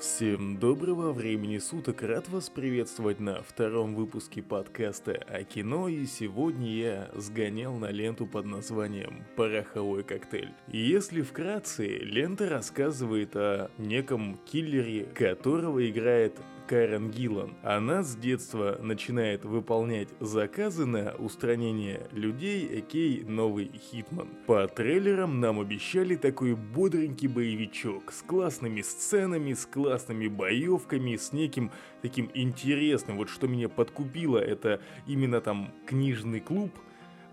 Всем доброго времени суток, рад вас приветствовать на втором выпуске подкаста о кино, и сегодня я сгонял на ленту под названием «Пороховой коктейль». Если вкратце, лента рассказывает о неком киллере, которого играет Карен Гиллан. Она с детства начинает выполнять заказы на устранение людей, экей новый Хитман. По трейлерам нам обещали такой бодренький боевичок с классными сценами, с классными боевками, с неким таким интересным. Вот что меня подкупило, это именно там книжный клуб,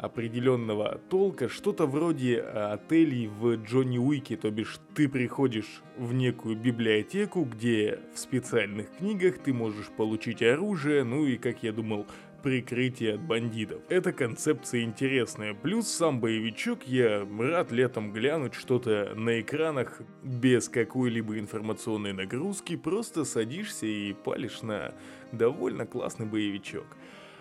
определенного толка, что-то вроде э, отелей в Джонни Уике, то бишь ты приходишь в некую библиотеку, где в специальных книгах ты можешь получить оружие, ну и, как я думал, прикрытие от бандитов. Эта концепция интересная. Плюс сам боевичок я рад летом глянуть что-то на экранах без какой-либо информационной нагрузки. Просто садишься и палишь на довольно классный боевичок.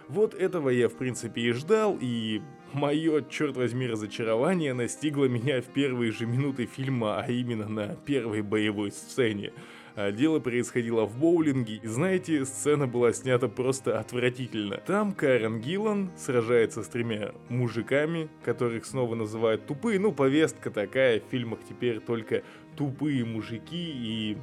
Вот этого я в принципе и ждал, и мое, черт возьми, разочарование настигло меня в первые же минуты фильма, а именно на первой боевой сцене. А дело происходило в боулинге, и знаете, сцена была снята просто отвратительно. Там Карен Гиллан сражается с тремя мужиками, которых снова называют тупые, ну повестка такая, в фильмах теперь только тупые мужики и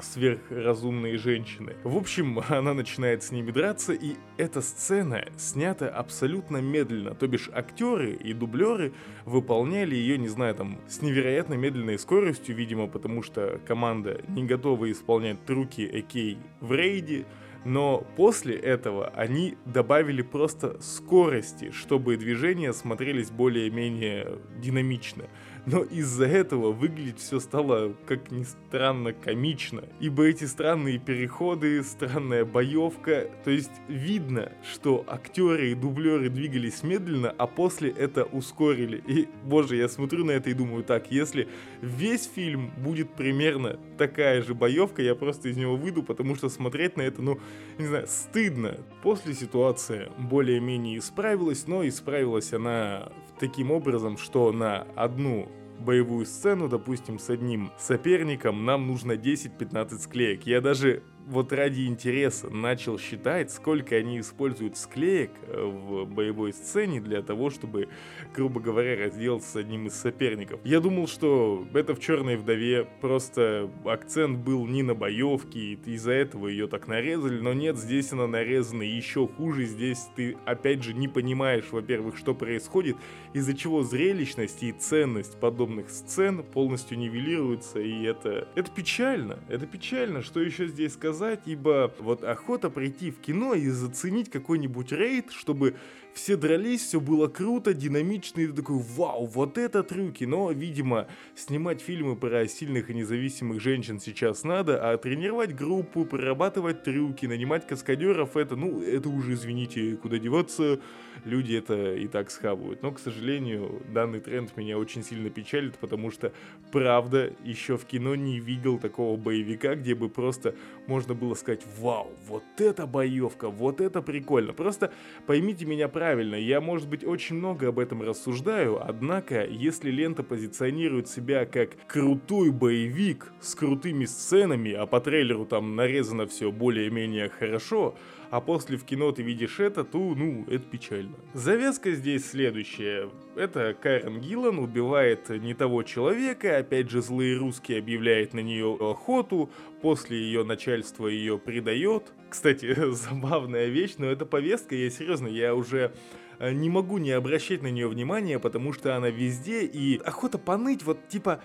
сверхразумные женщины. В общем, она начинает с ними драться, и эта сцена снята абсолютно медленно, то бишь актеры и дублеры выполняли ее, не знаю, там, с невероятно медленной скоростью, видимо, потому что команда не готова исполнять трюки Экей в рейде, но после этого они добавили просто скорости, чтобы движения смотрелись более-менее динамично но из-за этого выглядеть все стало, как ни странно, комично. Ибо эти странные переходы, странная боевка, то есть видно, что актеры и дублеры двигались медленно, а после это ускорили. И, боже, я смотрю на это и думаю, так, если весь фильм будет примерно такая же боевка, я просто из него выйду, потому что смотреть на это, ну, не знаю, стыдно. После ситуация более-менее исправилась, но исправилась она таким образом, что на одну боевую сцену, допустим, с одним соперником, нам нужно 10-15 склеек. Я даже вот ради интереса начал считать, сколько они используют склеек э, в боевой сцене для того, чтобы, грубо говоря, разделаться с одним из соперников. Я думал, что это в «Черной вдове» просто акцент был не на боевке, и из-за этого ее так нарезали, но нет, здесь она нарезана еще хуже, здесь ты, опять же, не понимаешь, во-первых, что происходит, из-за чего зрелищность и ценность подобных сцен полностью нивелируются, и это, это печально, это печально, что еще здесь сказать, сказать, ибо вот охота прийти в кино и заценить какой-нибудь рейд, чтобы все дрались, все было круто, динамично, и ты такой, вау, вот это трюки. Но, видимо, снимать фильмы про сильных и независимых женщин сейчас надо, а тренировать группу, прорабатывать трюки, нанимать каскадеров, это, ну, это уже, извините, куда деваться, люди это и так схавают. Но, к сожалению, данный тренд меня очень сильно печалит, потому что, правда, еще в кино не видел такого боевика, где бы просто можно было сказать, вау, вот это боевка, вот это прикольно. Просто поймите меня правильно, правильно, я, может быть, очень много об этом рассуждаю, однако, если лента позиционирует себя как крутой боевик с крутыми сценами, а по трейлеру там нарезано все более-менее хорошо, а после в кино ты видишь это, то, ну, это печально. Завязка здесь следующая. Это Карен Гиллан убивает не того человека, опять же злые русские объявляют на нее охоту, после ее начальство ее предает. Кстати, забавная вещь, но это повестка, я серьезно, я уже э, не могу не обращать на нее внимания, потому что она везде, и охота поныть, вот типа,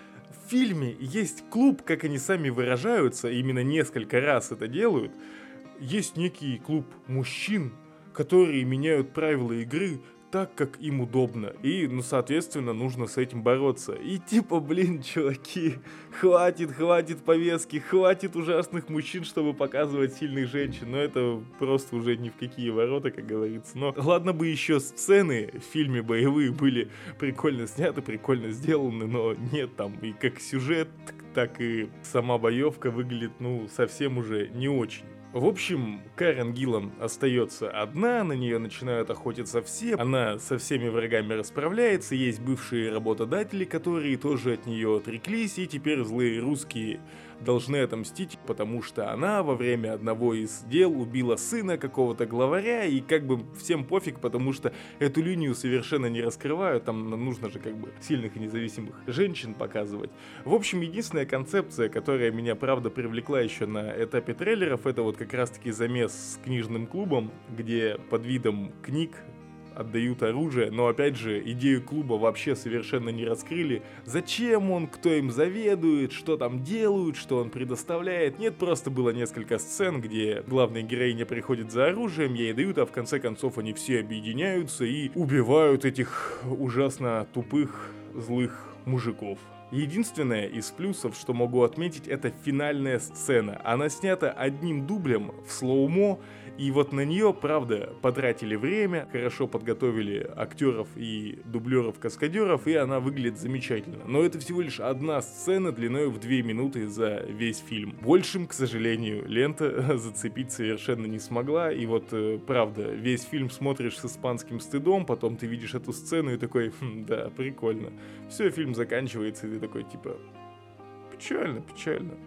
в фильме есть клуб, как они сами выражаются, именно несколько раз это делают, есть некий клуб мужчин, которые меняют правила игры так, как им удобно. И, ну, соответственно, нужно с этим бороться. И типа, блин, чуваки, хватит, хватит повестки, хватит ужасных мужчин, чтобы показывать сильных женщин. Но это просто уже ни в какие ворота, как говорится. Но ладно бы еще сцены в фильме боевые были прикольно сняты, прикольно сделаны, но нет там и как сюжет, так и сама боевка выглядит, ну, совсем уже не очень. В общем, Карен Гиллан остается одна, на нее начинают охотиться все, она со всеми врагами расправляется, есть бывшие работодатели, которые тоже от нее отреклись, и теперь злые русские должны отомстить, потому что она во время одного из дел убила сына какого-то главаря, и как бы всем пофиг, потому что эту линию совершенно не раскрывают, там нужно же как бы сильных и независимых женщин показывать. В общем, единственная концепция, которая меня правда привлекла еще на этапе трейлеров, это вот как раз-таки замес с книжным клубом, где под видом книг отдают оружие, но опять же, идею клуба вообще совершенно не раскрыли. Зачем он, кто им заведует, что там делают, что он предоставляет. Нет, просто было несколько сцен, где главная героиня приходит за оружием, ей дают, а в конце концов они все объединяются и убивают этих ужасно тупых, злых мужиков. Единственное из плюсов, что могу отметить, это финальная сцена. Она снята одним дублем в слоумо, и вот на нее, правда, потратили время, хорошо подготовили актеров и дублеров-каскадеров, и она выглядит замечательно. Но это всего лишь одна сцена длиной в две минуты за весь фильм. Большим, к сожалению, лента зацепить совершенно не смогла, и вот, э, правда, весь фильм смотришь с испанским стыдом, потом ты видишь эту сцену и такой, хм, да, прикольно. Все, фильм заканчивается, и ты такой, типа, печально, печально.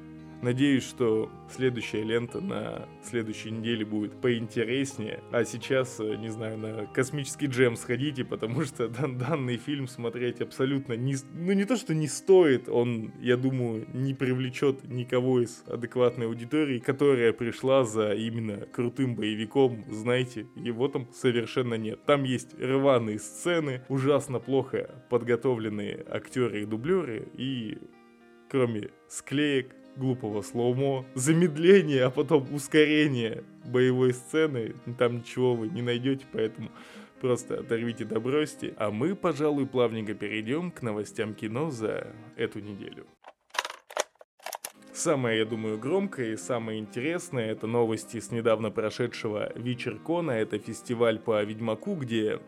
Надеюсь, что следующая лента на следующей неделе будет поинтереснее. А сейчас, э, не знаю, на космический джем сходите, потому что дан данный фильм смотреть абсолютно не... Ну не то, что не стоит, он, я думаю, не привлечет никого из адекватной аудитории, которая пришла за именно крутым боевиком, знаете, его там совершенно нет. Там есть рваные сцены, ужасно плохо подготовленные актеры и дублеры, и кроме склеек, глупого слоумо, замедление, а потом ускорение боевой сцены, там ничего вы не найдете, поэтому просто оторвите да бросьте. А мы, пожалуй, плавненько перейдем к новостям кино за эту неделю. Самое, я думаю, громкое и самое интересное это новости с недавно прошедшего Вечеркона. Это фестиваль по Ведьмаку, где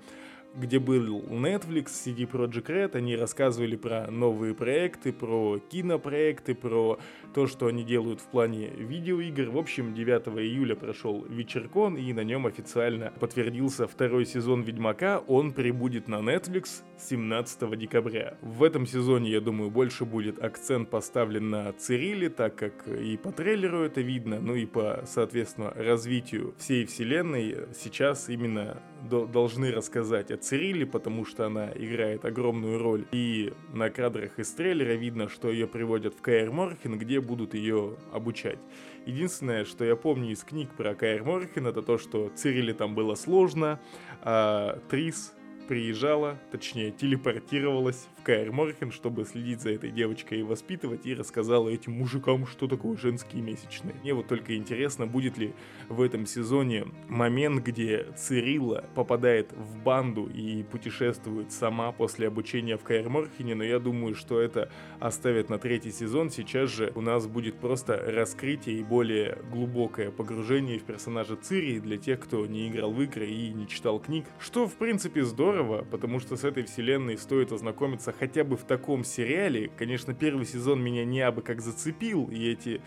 где был Netflix, CD Projekt Red, они рассказывали про новые проекты, про кинопроекты, про то, что они делают в плане видеоигр. В общем, 9 июля прошел Вечеркон, и на нем официально подтвердился второй сезон Ведьмака. Он прибудет на Netflix 17 декабря. В этом сезоне, я думаю, больше будет акцент поставлен на Цириле, так как и по трейлеру это видно, ну и по, соответственно, развитию всей вселенной сейчас именно должны рассказать о Цириле, потому что она играет огромную роль. И на кадрах из трейлера видно, что ее приводят в Каэр Морхен, где будут ее обучать. Единственное, что я помню из книг про Каэр Морхен, это то, что Цириле там было сложно, а Трис приезжала, точнее телепортировалась в Каэр Морхен, чтобы следить за этой девочкой и воспитывать, и рассказала этим мужикам, что такое женские месячные. Мне вот только интересно, будет ли в этом сезоне момент, где Цирилла попадает в банду и путешествует сама после обучения в Каэр Морхене, но я думаю, что это оставят на третий сезон. Сейчас же у нас будет просто раскрытие и более глубокое погружение в персонажа Цири для тех, кто не играл в игры и не читал книг, что в принципе здорово, потому что с этой вселенной стоит ознакомиться хотя бы в таком сериале. Конечно, первый сезон меня не абы как зацепил, и эти...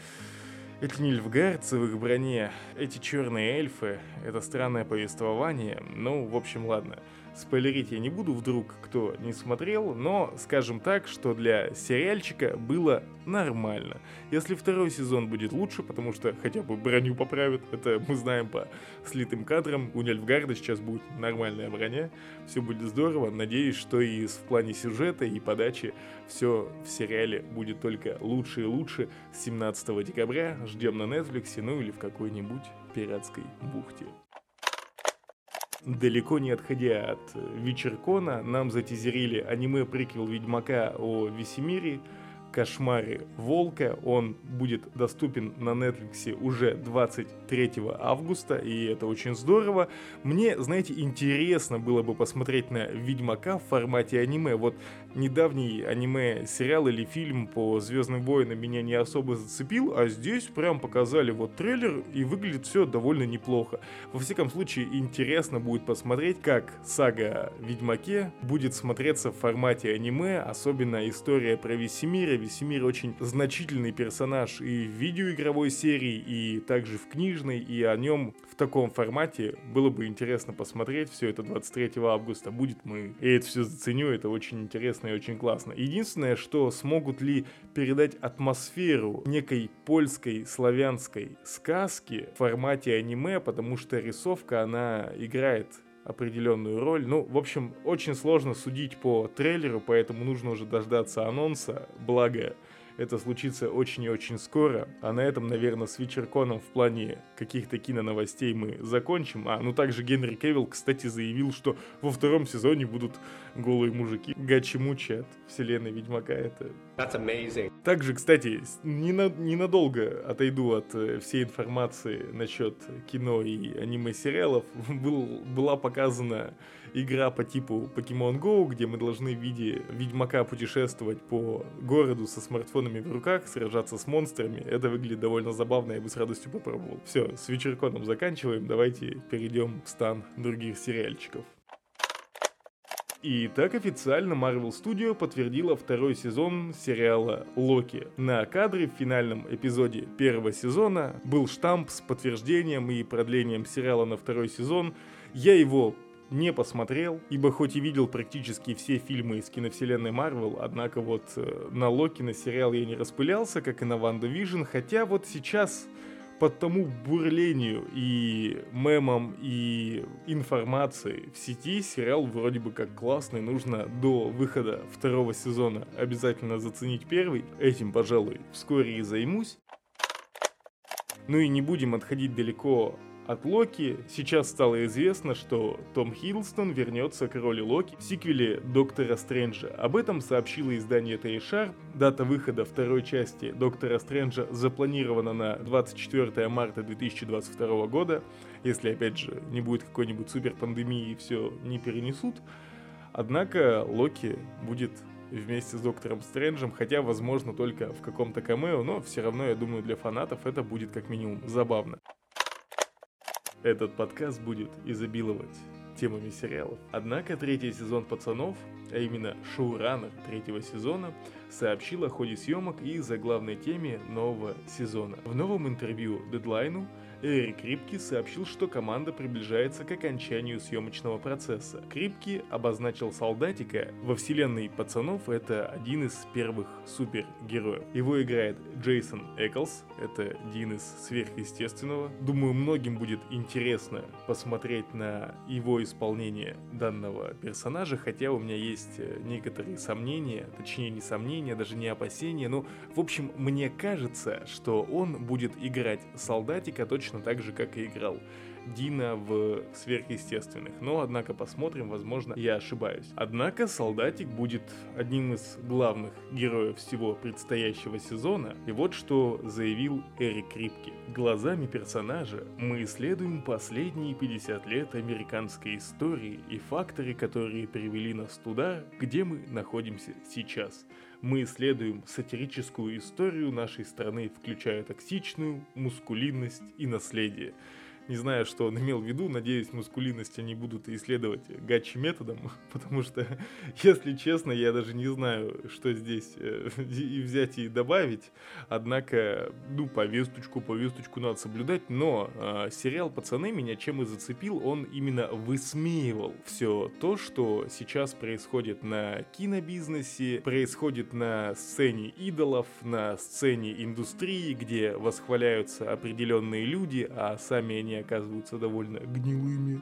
Эти нильфгардцы в их броне, эти черные эльфы, это странное повествование. Ну, в общем, ладно. Спойлерить я не буду вдруг, кто не смотрел, но скажем так, что для сериальчика было нормально. Если второй сезон будет лучше, потому что хотя бы броню поправят, это мы знаем по слитым кадрам, у Нельфгарда сейчас будет нормальная броня, все будет здорово, надеюсь, что и в плане сюжета и подачи все в сериале будет только лучше и лучше. 17 декабря ждем на Netflix, ну или в какой-нибудь пиратской бухте. Далеко не отходя от Вечеркона, нам затизерили аниме-приквел Ведьмака о Весемире, Кошмаре Волка. Он будет доступен на Netflix уже 23 августа, и это очень здорово. Мне, знаете, интересно было бы посмотреть на Ведьмака в формате аниме. Вот недавний аниме-сериал или фильм по Звездным войнам меня не особо зацепил, а здесь прям показали вот трейлер, и выглядит все довольно неплохо. Во всяком случае, интересно будет посмотреть, как сага Ведьмаке будет смотреться в формате аниме, особенно история про Весемира, Весемир очень значительный персонаж и в видеоигровой серии, и также в книжной, и о нем в таком формате было бы интересно посмотреть. Все это 23 августа будет, мы и это все заценю, это очень интересно и очень классно. Единственное, что смогут ли передать атмосферу некой польской славянской сказки в формате аниме, потому что рисовка, она играет определенную роль. Ну, в общем, очень сложно судить по трейлеру, поэтому нужно уже дождаться анонса. Благо, это случится очень и очень скоро. А на этом, наверное, с вечерконом в плане каких-то киноновостей мы закончим. А, ну также Генри Кевилл, кстати, заявил, что во втором сезоне будут голые мужики. Гачи-мучи от вселенной Ведьмака. Это... That's amazing. Также, кстати, не на, ненадолго отойду от э, всей информации насчет кино и аниме-сериалов. Был, была показана игра по типу Pokemon Go, где мы должны в виде Ведьмака путешествовать по городу со смартфонами в руках, сражаться с монстрами. Это выглядит довольно забавно, я бы с радостью попробовал. Все, с вечерконом заканчиваем, давайте перейдем в стан других сериальчиков. И так официально Marvel Studio подтвердила второй сезон сериала Локи. На кадре в финальном эпизоде первого сезона был штамп с подтверждением и продлением сериала на второй сезон. Я его не посмотрел, ибо хоть и видел практически все фильмы из киновселенной Марвел, однако вот э, на Локи, на сериал я не распылялся, как и на WandaVision, хотя вот сейчас по тому бурлению и мемам, и информации в сети сериал вроде бы как классный, нужно до выхода второго сезона обязательно заценить первый. Этим, пожалуй, вскоре и займусь. Ну и не будем отходить далеко от Локи сейчас стало известно, что Том Хиддлстон вернется к роли Локи в сиквеле Доктора Стрэнджа. Об этом сообщило издание Тейшар. Дата выхода второй части Доктора Стрэнджа запланирована на 24 марта 2022 года, если опять же не будет какой-нибудь супер пандемии и все не перенесут. Однако Локи будет вместе с Доктором Стрэнджем, хотя, возможно, только в каком-то камео, но все равно, я думаю, для фанатов это будет как минимум забавно. Этот подкаст будет изобиловать темами сериалов. Однако третий сезон «Пацанов», а именно шоураннер третьего сезона, сообщил о ходе съемок и заглавной теме нового сезона. В новом интервью Дедлайну Эрик Крипки сообщил, что команда приближается к окончанию съемочного процесса. Крипки обозначил солдатика во вселенной пацанов, это один из первых супергероев. Его играет Джейсон Эклс, это один из сверхъестественного. Думаю, многим будет интересно посмотреть на его исполнение данного персонажа, хотя у меня есть э, некоторые сомнения, точнее не сомнения, даже не опасения, но в общем мне кажется, что он будет играть солдатика точно точно так же, как и играл Дина в сверхъестественных. Но, однако, посмотрим, возможно, я ошибаюсь. Однако, Солдатик будет одним из главных героев всего предстоящего сезона. И вот что заявил Эрик Крипки. Глазами персонажа мы исследуем последние 50 лет американской истории и факторы, которые привели нас туда, где мы находимся сейчас мы исследуем сатирическую историю нашей страны, включая токсичную, мускулинность и наследие. Не знаю, что он имел в виду, надеюсь, мускулинность они будут исследовать гачи методом, потому что, если честно, я даже не знаю, что здесь э, и взять и добавить. Однако, ну, повесточку, повесточку надо соблюдать, но э, сериал «Пацаны» меня чем и зацепил, он именно высмеивал все то, что сейчас происходит на кинобизнесе, происходит на сцене идолов, на сцене индустрии, где восхваляются определенные люди, а сами они они оказываются довольно гнилыми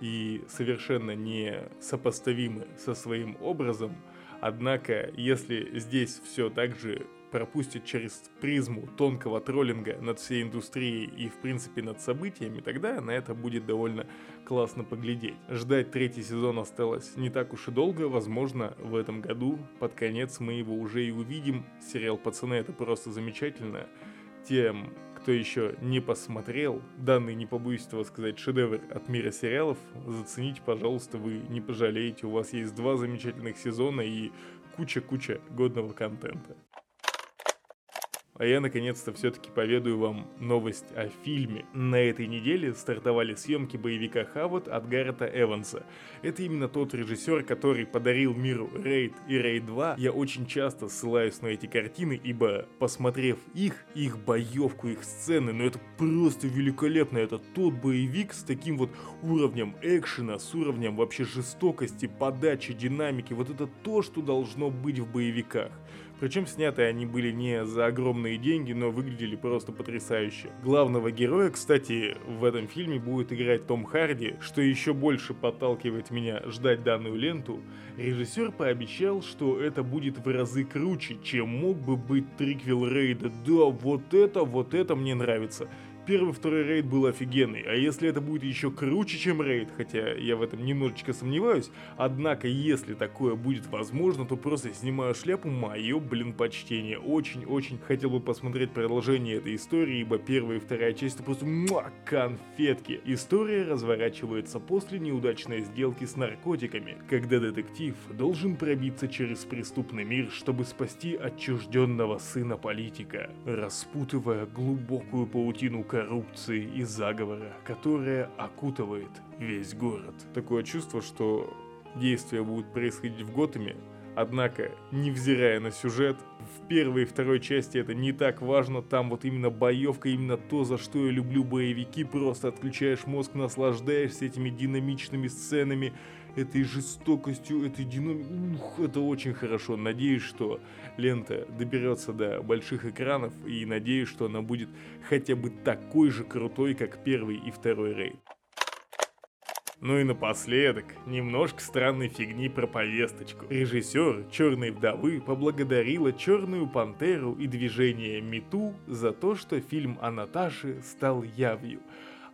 и совершенно не сопоставимы со своим образом. Однако, если здесь все так же пропустит через призму тонкого троллинга над всей индустрией и, в принципе, над событиями, тогда на это будет довольно классно поглядеть. Ждать третий сезон осталось не так уж и долго, возможно, в этом году под конец мы его уже и увидим. Сериал «Пацаны» — это просто замечательно. Тем кто еще не посмотрел данный, не побоюсь этого сказать, шедевр от мира сериалов, зацените, пожалуйста, вы не пожалеете. У вас есть два замечательных сезона и куча-куча годного контента. А я наконец-то все-таки поведаю вам новость о фильме. На этой неделе стартовали съемки боевика Хавот от Гаррета Эванса. Это именно тот режиссер, который подарил миру Рейд и Рейд 2. Я очень часто ссылаюсь на эти картины, ибо посмотрев их, их боевку, их сцены, ну это просто великолепно. Это тот боевик с таким вот уровнем экшена, с уровнем вообще жестокости, подачи, динамики. Вот это то, что должно быть в боевиках. Причем сняты они были не за огромные деньги, но выглядели просто потрясающе. Главного героя, кстати, в этом фильме будет играть Том Харди, что еще больше подталкивает меня ждать данную ленту. Режиссер пообещал, что это будет в разы круче, чем мог бы быть триквел Рейда. Да, вот это, вот это мне нравится. Первый, второй рейд был офигенный, а если это будет еще круче, чем рейд, хотя я в этом немножечко сомневаюсь, однако если такое будет возможно, то просто снимаю шляпу, мое, блин, почтение. Очень-очень хотел бы посмотреть продолжение этой истории, ибо первая и вторая часть это просто муа, конфетки. История разворачивается после неудачной сделки с наркотиками, когда детектив должен пробиться через преступный мир, чтобы спасти отчужденного сына политика, распутывая глубокую паутину коррупции и заговора, которая окутывает весь город. Такое чувство, что действия будут происходить в Готэме, Однако, невзирая на сюжет, в первой и второй части это не так важно, там вот именно боевка, именно то, за что я люблю боевики, просто отключаешь мозг, наслаждаешься этими динамичными сценами, этой жестокостью, этой динамикой. Ух, это очень хорошо. Надеюсь, что лента доберется до больших экранов и надеюсь, что она будет хотя бы такой же крутой, как первый и второй рейд. Ну и напоследок, немножко странной фигни про повесточку. Режиссер «Черной вдовы» поблагодарила «Черную пантеру» и движение «Мету» за то, что фильм о Наташе стал явью.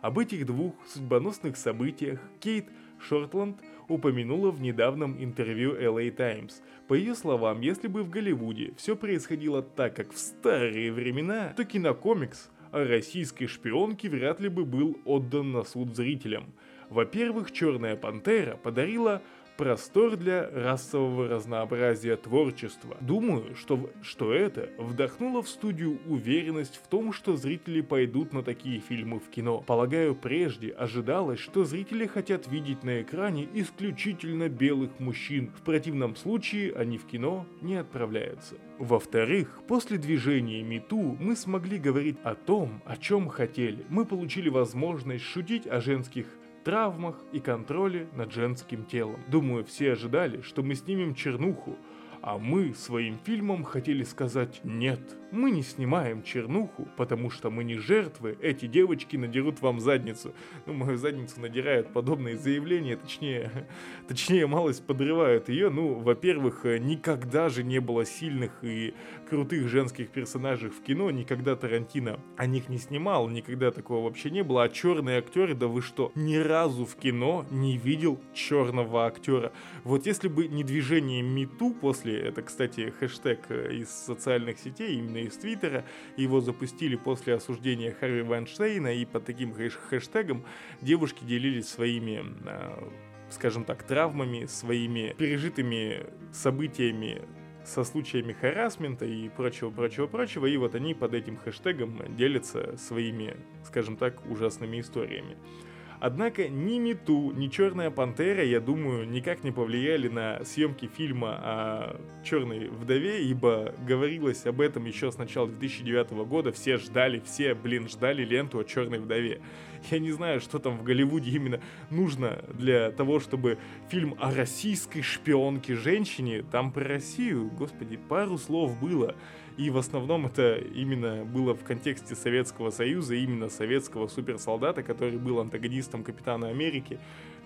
Об этих двух судьбоносных событиях Кейт Шортланд упомянула в недавнем интервью LA Times. По ее словам, если бы в Голливуде все происходило так, как в старые времена, то кинокомикс о российской шпионке вряд ли бы был отдан на суд зрителям. Во-первых, «Черная пантера» подарила простор для расового разнообразия творчества. Думаю, что, что это вдохнуло в студию уверенность в том, что зрители пойдут на такие фильмы в кино. Полагаю, прежде ожидалось, что зрители хотят видеть на экране исключительно белых мужчин. В противном случае они в кино не отправляются. Во-вторых, после движения МИТУ мы смогли говорить о том, о чем хотели. Мы получили возможность шутить о женских травмах и контроле над женским телом. Думаю, все ожидали, что мы снимем чернуху, а мы своим фильмом хотели сказать «нет». Мы не снимаем чернуху, потому что мы не жертвы, эти девочки надерут вам задницу. Ну, мою задницу надирают подобные заявления, точнее, точнее, малость подрывают ее. Ну, во-первых, никогда же не было сильных и крутых женских персонажей в кино, никогда Тарантино о них не снимал, никогда такого вообще не было. А черные актеры, да вы что, ни разу в кино не видел черного актера. Вот если бы не движение МИТУ после, это, кстати, хэштег э, из социальных сетей, именно из Твиттера. Его запустили после осуждения Харви Вайнштейна, и под таким хэштегом девушки делились своими а, скажем так, травмами, своими пережитыми событиями со случаями харасмента и прочего, прочего, прочего, и вот они под этим хэштегом делятся своими, скажем так, ужасными историями. Однако ни Мету, ни Черная Пантера, я думаю, никак не повлияли на съемки фильма о Черной Вдове, ибо говорилось об этом еще с начала 2009 года, все ждали, все, блин, ждали ленту о Черной Вдове. Я не знаю, что там в Голливуде именно нужно для того, чтобы фильм о российской шпионке женщине, там про Россию, господи, пару слов было. И в основном это именно было в контексте Советского Союза, именно советского суперсолдата, который был антагонистом Капитана Америки.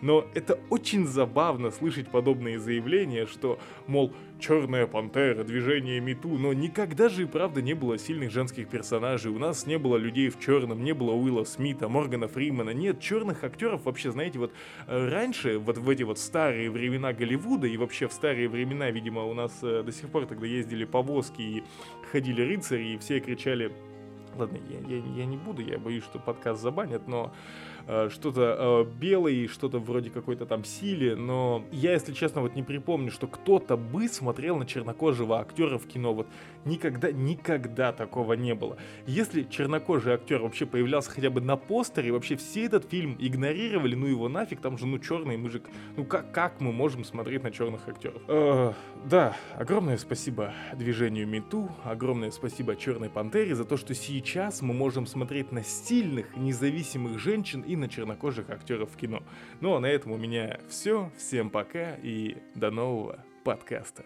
Но это очень забавно слышать подобные заявления, что, мол, Черная пантера, движение Мету, но никогда же и правда не было сильных женских персонажей. У нас не было людей в черном, не было Уилла Смита, Моргана Фримана. Нет, черных актеров вообще, знаете, вот э, раньше, вот в эти вот старые времена Голливуда и вообще в старые времена, видимо, у нас э, до сих пор тогда ездили повозки и ходили рыцари, и все кричали Ладно, я, я, я не буду, я боюсь, что подкаст забанят, но э, что-то э, белый, что-то вроде какой-то там силе, но я, если честно, вот не припомню, что кто-то бы смотрел на чернокожего актера в кино. Вот никогда, никогда такого не было. Если чернокожий актер вообще появлялся хотя бы на постере, вообще все этот фильм игнорировали, ну его нафиг, там же ну черный мужик. Ну как, как мы можем смотреть на черных актеров? Э, да, огромное спасибо движению Мету, огромное спасибо Черной Пантере за то, что сейчас мы можем смотреть на стильных, независимых женщин и на чернокожих актеров в кино. Ну а на этом у меня все. Всем пока и до нового подкаста.